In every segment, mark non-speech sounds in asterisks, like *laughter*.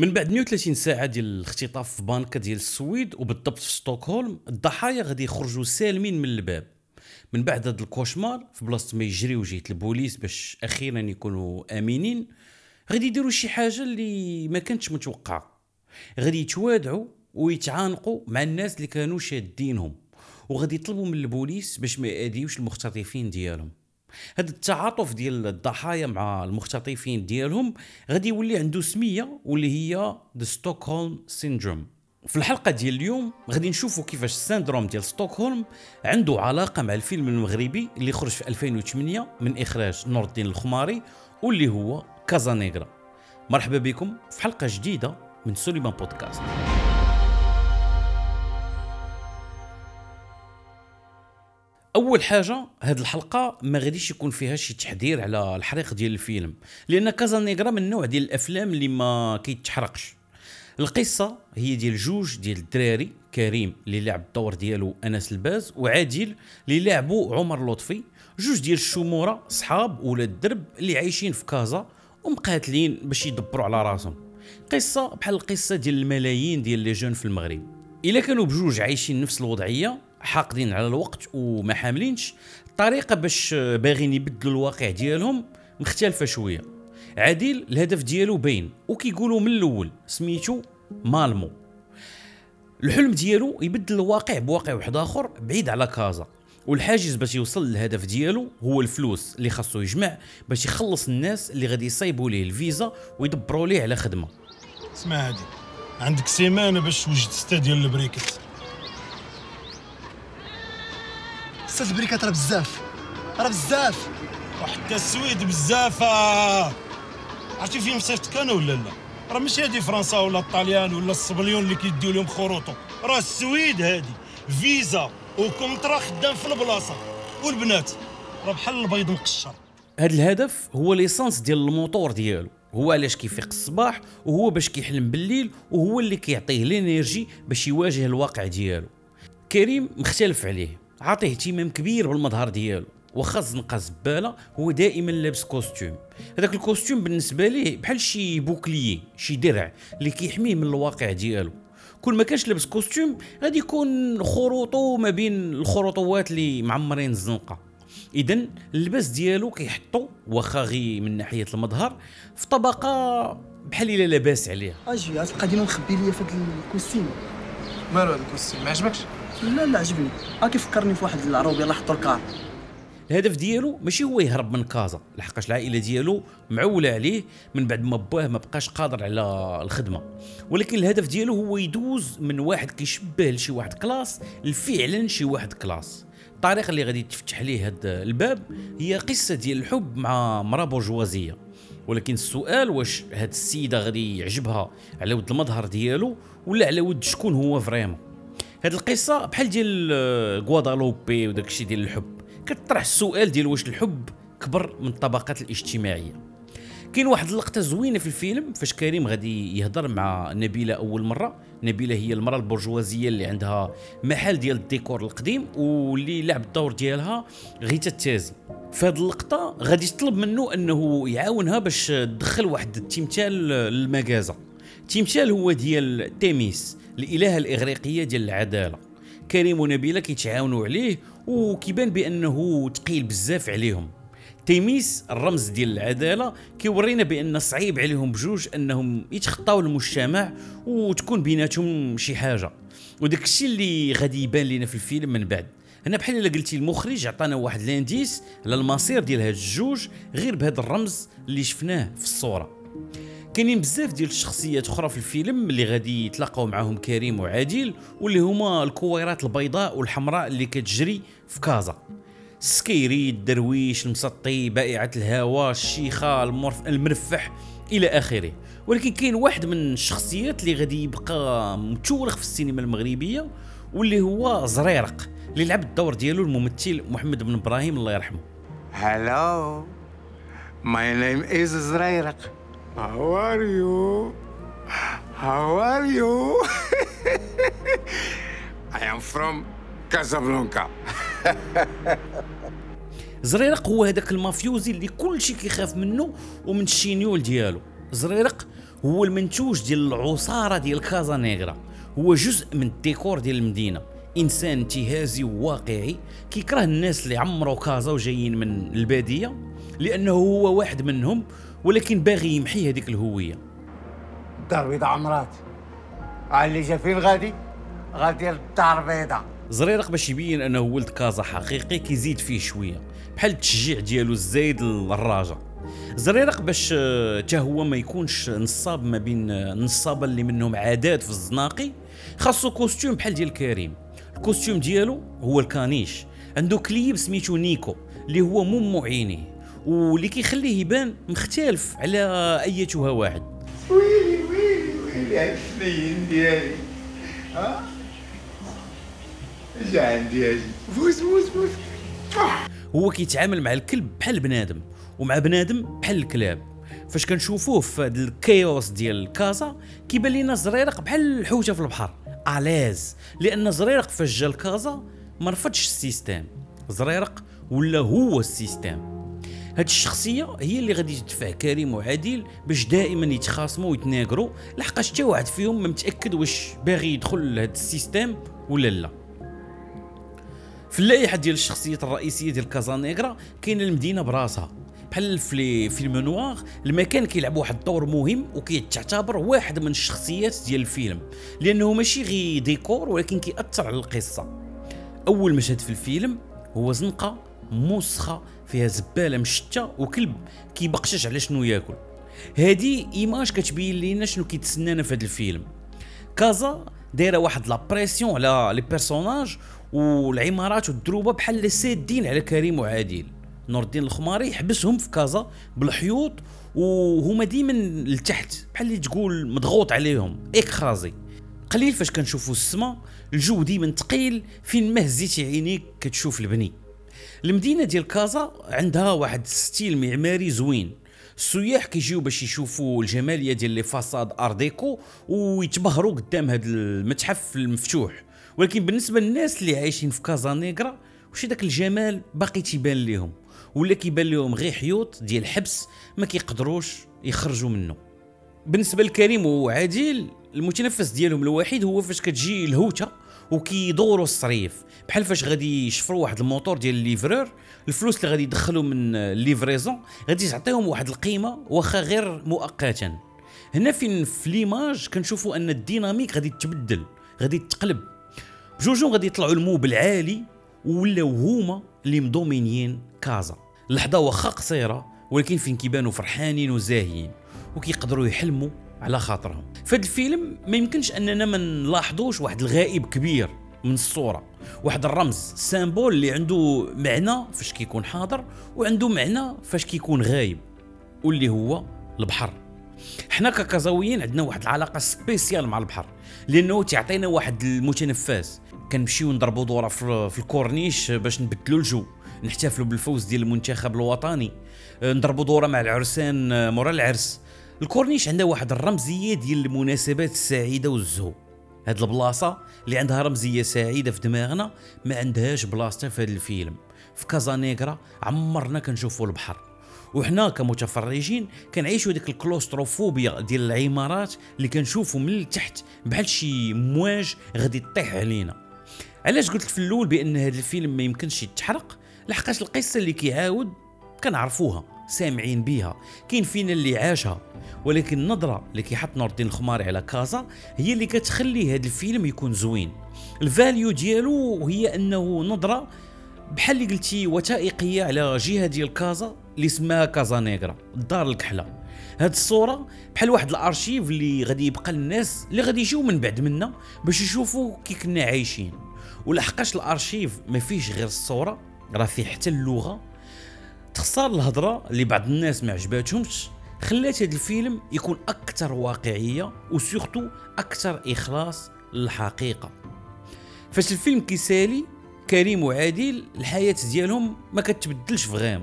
من بعد 130 ساعة ديال الاختطاف في بانكه ديال السويد وبالضبط في ستوكهولم الضحايا غادي يخرجوا سالمين من الباب. من بعد هذا الكوشمار في بلاصة ما يجريو جهه البوليس باش أخيرا يكونوا آمنين غادي يديروا شي حاجة اللي ما كانتش متوقعة. غادي يتوادعوا ويتعانقوا مع الناس اللي كانوا شادينهم وغادي يطلبوا من البوليس باش ما يأذيوش المختطفين ديالهم. هذا التعاطف ديال الضحايا مع المختطفين ديالهم غادي يولي عنده سمية واللي هي the Stockholm syndrome في الحلقة ديال اليوم غادي نشوفوا كيفاش ال syndrome ديال ستوكهولم عنده علاقة مع الفيلم المغربي اللي خرج في 2008 من إخراج نور الدين الخماري واللي هو كازانيغرا مرحبا بكم في حلقة جديدة من سوليمان بودكاست أول حاجة هاد الحلقة ما غاديش يكون فيها شي تحذير على الحريق ديال الفيلم لأن كازانيغرا من النوع ديال الأفلام اللي ما كيتحرقش. القصة هي ديال جوج ديال الدراري كريم اللي لعب الدور ديالو أنس الباز وعادل اللي لعبوا عمر لطفي. جوج ديال الشمورة صحاب ولاد الدرب اللي عايشين في كازا ومقاتلين باش يدبروا على راسهم. قصة بحال القصة ديال الملايين ديال les jeunes في المغرب. إلا كانوا بجوج عايشين نفس الوضعية حاقدين على الوقت وما حاملينش. الطريقة باش باغيين يبدلوا الواقع ديالهم مختلفة شوية. عادل الهدف ديالو باين وكيقولوا من الأول سميتو مالمو. الحلم ديالو يبدل الواقع بواقع واحد آخر بعيد على كازا. والحاجز باش يوصل للهدف ديالو هو الفلوس اللي خاصو يجمع باش يخلص الناس اللي غادي يصايبوا ليه الفيزا ويدبروا ليه على خدمة. اسمع هادي عندك سيمانة باش توجد سته ديال البريكات ست البريكات راه بزاف. راه بزاف. وحتى السويد بزاف. عرفتي فين صيفطك أنا ولا لا؟ راه ماشي هادي فرنسا ولا الطاليان ولا الصبنيول اللي كيديو لهم خروطو. راه السويد هادي. فيزا و contrat خدام في البلاصة. والبنات راه بحال البيض مقشر. هذا الهدف هو l'essence ديال الموتور ديالو. هو علاش كيفيق الصباح وهو باش كيحلم بالليل وهو اللي كيعطيه l'énergie باش يواجه الواقع ديالو. كريم مختلف عليه. عاطيه اهتمام كبير بالمظهر ديالو واخا زنقه زباله هو دائما لابس costume هذاك ال costume بالنسبة ليه بحال شي bouclier شي درع اللي كيحميه من الواقع ديالو. كل ما كانش لابس costume غادي يكون خروطو ما بين الخروطوات اللي معمرين الزنقة. اذا اللباس ديالو كيحطو واخا غي من ناحية المظهر في طبقة بحال إلا لاباس عليها. أجي غتبقى ديما مخبي ليا في هاد ال costume مالو هذا ال costume ما عجبكش؟ لا لا عجبني. ها كيفكرني في واحد العروبي يلاه حطوا الكار. الهدف ديالو ماشي هو يهرب من كازا لحقاش العائلة ديالو معولة عليه من بعد ما باه ما بقاش قادر على الخدمة. ولكن الهدف ديالو هو يدوز من واحد كيشبه لشي واحد classe لفعلا شي واحد classe. الطريقة اللي غادي تفتح ليه هاد الباب هي قصة ديال الحب مع مرا بورجوازية. ولكن السؤال واش هاد السيدة غادي يعجبها على ود المظهر ديالو ولا على ود شكون هو vraiment؟ هاد القصة بحال ديال غوادالوبي وداك الشيء ديال الحب. كتطرح السؤال ديال واش الحب كبر من الطبقات الاجتماعية. كاين واحد اللقطة زوينة في الفيلم فاش كريم غادي يهضر مع نبيلة أول مرة. نبيلة هي المرأة البرجوازية اللي عندها محل ديال الديكور القديم واللي لعب الدور ديالها غيتا التازي. في هذه اللقطة غادي تطلب منه أنه يعاونها باش تدخل واحد التمثال للمغازة. التمثال هو ديال تيميس الالهه الإغريقية ديال العدالة. كريم ونبيله كيتعاونوا عليه وكيبان بأنه ثقيل بزاف عليهم. تيميس الرمز ديال العدالة كيورينا بأن صعيب عليهم بجوج أنهم يتخطاو المجتمع وتكون بيناتهم شي حاجة. وداك الشيء اللي غادي يبان لنا في الفيلم من بعد. هنا بحال إلا قلتي المخرج عطانا واحد l'indice على المصير ديال هاد الجوج غير بهذا الرمز اللي شفناه في الصورة. كاينين بزاف ديال الشخصيات أخرى في الفيلم اللي غادي يتلاقاو معاهم كريم وعادل واللي هما الكويرات البيضاء والحمراء اللي كتجري في كازا السكيري الدرويش المسطي بائعة الهواء الشيخة المرف المرفح إلى آخره ولكن كاين واحد من الشخصيات اللي غادي يبقى متورخ في السينما المغربية واللي هو زريرق اللي لعب الدور ديالو الممثل محمد بن إبراهيم الله يرحمه Hello. My name is Zrairak. How are you? How are you? *laughs* I am from Casablanca. زريرق هو هذاك المافيوزي اللي كل شيء كيخاف منه ومن الشينيول ديالو زريرق هو المنتوج ديال العصاره ديال كازا نيغرا هو جزء من الديكور ديال المدينة انسان انتهازي وواقعي كيكره الناس اللي عمروا كازا وجايين من الباديه لأنه هو واحد منهم ولكن باغي يمحي هذيك الهوية. الدار البيضاء عمرات. اللي جا فين غادي؟ غادي للدار البيضاء. زريرق باش يبين أنه ولد كازا حقيقي كيزيد فيه شوية بحال التشجيع ديالو الزايد للراجا زريرق باش آه، تا هو ما يكونش نصاب ما بين آه، النصابه اللي منهم عادات في الزناقي خاصو costume بحال ديال كريم. الكوستيوم ديالو هو ال caniche. عنده كليب سميتو نيكو اللي هو مو عينيه واللي كيخليه يبان مختلف على أيتها واحد. ويلي ويلي ويلي هاد السنين ديالي ها؟ جا عندي أجي فوز فوز فوز. هو كيتعامل مع الكلب بحال بنادم ومع بنادم بحال الكلاب. فاش كنشوفوه في هذا ال chaos ديال كازا كيبان لينا زريرق بحال الحوتة في البحر. الاز لأن زريرق فاش جا لكازا ما رفضش ال système. زريرق ولا هو ال système. هاد الشخصية هي اللي غادي تدفع كريم وعادل باش دائما يتخاصموا ويتناقروا. لحقاش حتى واحد فيهم ما متأكد واش باغي يدخل لهاد ال système ولا لا. في اللائحة ديال الشخصيات الرئيسية ديال كازانيغرا كاين المدينة براسها. بحال في فيلم نوار المكان كيلعب واحد الدور مهم وكيتعتبر واحد من الشخصيات ديال الفيلم. لأنه ماشي غير ديكور ولكن كيأثر على القصة. أول مشهد في الفيلم هو زنقة موسخة فيها زبالة مشتة وكلب كيبقشش على شنو ياكل. هادي إيماج كتبين لينا شنو كيتسنانا في هذا الفيلم. كازا دايرة واحد la pression على les personnages والعمارات والدروبة بحال اللي سادين على كريم وعادل. نور الدين الخماري حبسهم في كازا بالحيوط وهما ديما لتحت بحال اللي تقول مضغوط عليهم. écrasé. قليل فاش كنشوفوا السما الجو ديما ثقيل فين ما هزيتي عينيك كتشوف البني. المدينة ديال كازا عندها واحد style معماري زوين. السياح كيجيو باش يشوفوا الجمالية ديال les façades art déco ويتبهروا قدام هذا المتحف المفتوح. ولكن بالنسبة للناس اللي عايشين في كازا نيغرا وش داك الجمال باقي تيبان ليهم؟ ولا كيبان لهم غير حيوط ديال الحبس ما كيقدروش يخرجوا منه. بالنسبة لكريم وعادل المتنفس ديالهم الوحيد هو فاش كتجي الهوتة. وكيدوروا الصريف. بحال فاش غادي يشفروا واحد الموتور ديال ال livreur الفلوس اللي غادي يدخلوا من ال livraison غادي تعطيهم واحد القيمة واخا غير مؤقتا. هنا فين في ليماج كنشوفوا أن الديناميك غادي تبدل غادي تقلب بجوجهم غادي يطلعوا الموب العالي ولاو هما اللي مدومينيين كازا. اللحظة واخا قصيرة ولكن فين كيبانوا فرحانين وزاهيين وكيقدروا يحلموا على خاطرهم. فهاد الفيلم ما يمكنش أننا ما نلاحظوش واحد الغائب كبير من الصورة. واحد الرمز سامبول اللي عنده معنى فاش كيكون حاضر وعنده معنى فاش كيكون غايب واللي هو البحر. حنا ككازاويين عندنا واحد العلاقة spéciale مع البحر لأنه تعطينا واحد المتنفس. كنمشيو نضربوا دورة في الكورنيش باش نبدلوا الجو نحتفلوا بالفوز ديال المنتخب الوطني. نضربوا دورة مع العرسان مورا العرس. الكورنيش عندها واحد الرمزية ديال المناسبات السعيدة والزهو. هاد البلاصة اللي عندها رمزية سعيدة في دماغنا ما عندهاش بلاصتها في هذا الفيلم. في كازانيغرا عمرنا كنشوفوا البحر. وحنا كمتفرجين كنعيشوا ديك الكلوستروفوبيا ديال العمارات اللي كنشوفوا من التحت بحال شي مواج غادي تطيح علينا. علاش قلت في الأول بأن هذا الفيلم ما يمكنش يتحرق؟ لحقاش القصة اللي كيعاود كنعرفوها. سامعين بيها. كاين فينا اللي عاشها ولكن النظرة اللي كيحط نور الدين الخماري على كازا هي اللي كتخلي هذا الفيلم يكون زوين. ال value ديالو هي أنه نظرة بحال اللي قلتي وثائقية على جهة ديال كازا اللي اسمها كازا نيغرا الدار الكحلة. هاد الصورة بحال واحد الأرشيف اللي غادي يبقى للناس اللي غادي يجيو من بعد منا باش يشوفوا كي كنا عايشين. ولحقاش الأرشيف ما فيش غير الصورة راه فيه حتى اللغة تخسر الهضرة اللي بعض الناس ما عجباتهمش خلات هذا الفيلم يكون أكثر واقعية وسورتو أكثر إخلاص للحقيقة. فاش الفيلم كيسالي كريم وعادل الحياة ديالهم ما كتبدلش فغيم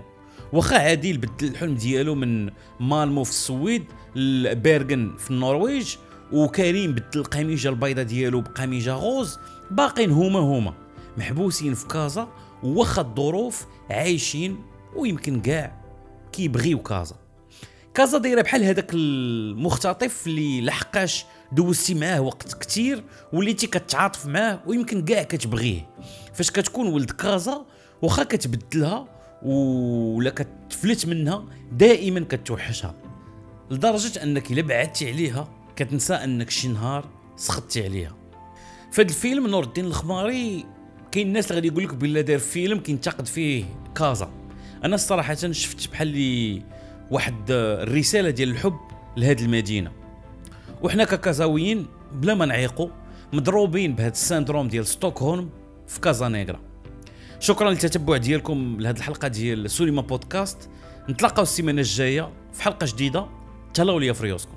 واخا عادل بدل الحلم ديالو من مالمو في السويد لبيرغن في النرويج وكريم بدل القميجة البيضاء ديالو بقميجة غوز باقين هما هما محبوسين في كازا واخا الظروف عايشين ويمكن كاع كيبغيو كازا كازا دايرة بحال هذاك المختطف اللي لحقاش دوزتي معاه وقت كتير وليتي كتعاطف معاه ويمكن كاع كتبغيه. فاش كتكون ولد كازا واخا كتبدلها ولا كتفلت منها دائما كتوحشها. لدرجة أنك إلا بعدتي عليها كتنسى أنك شي نهار سخطتي عليها. فهاد الفيلم نور الدين الخماري كاين الناس اللي غادي يقول لك بلا دار فيلم كينتقد فيه كازا. أنا الصراحه شفت بحال لي واحد الرساله ديال الحب لهاد المدينة. وحنا ككازاويين بلا ما نعيقوا مضروبين بهذا ال syndrome ديال ستوكهولم في كازا نيغرا شكرا للتتبع ديالكم لهذه الحلقة ديال سوليما بودكاست. نتلاقاو السيمانه الجايه في حلقه جديده. تهلاو ليا في ريوسكم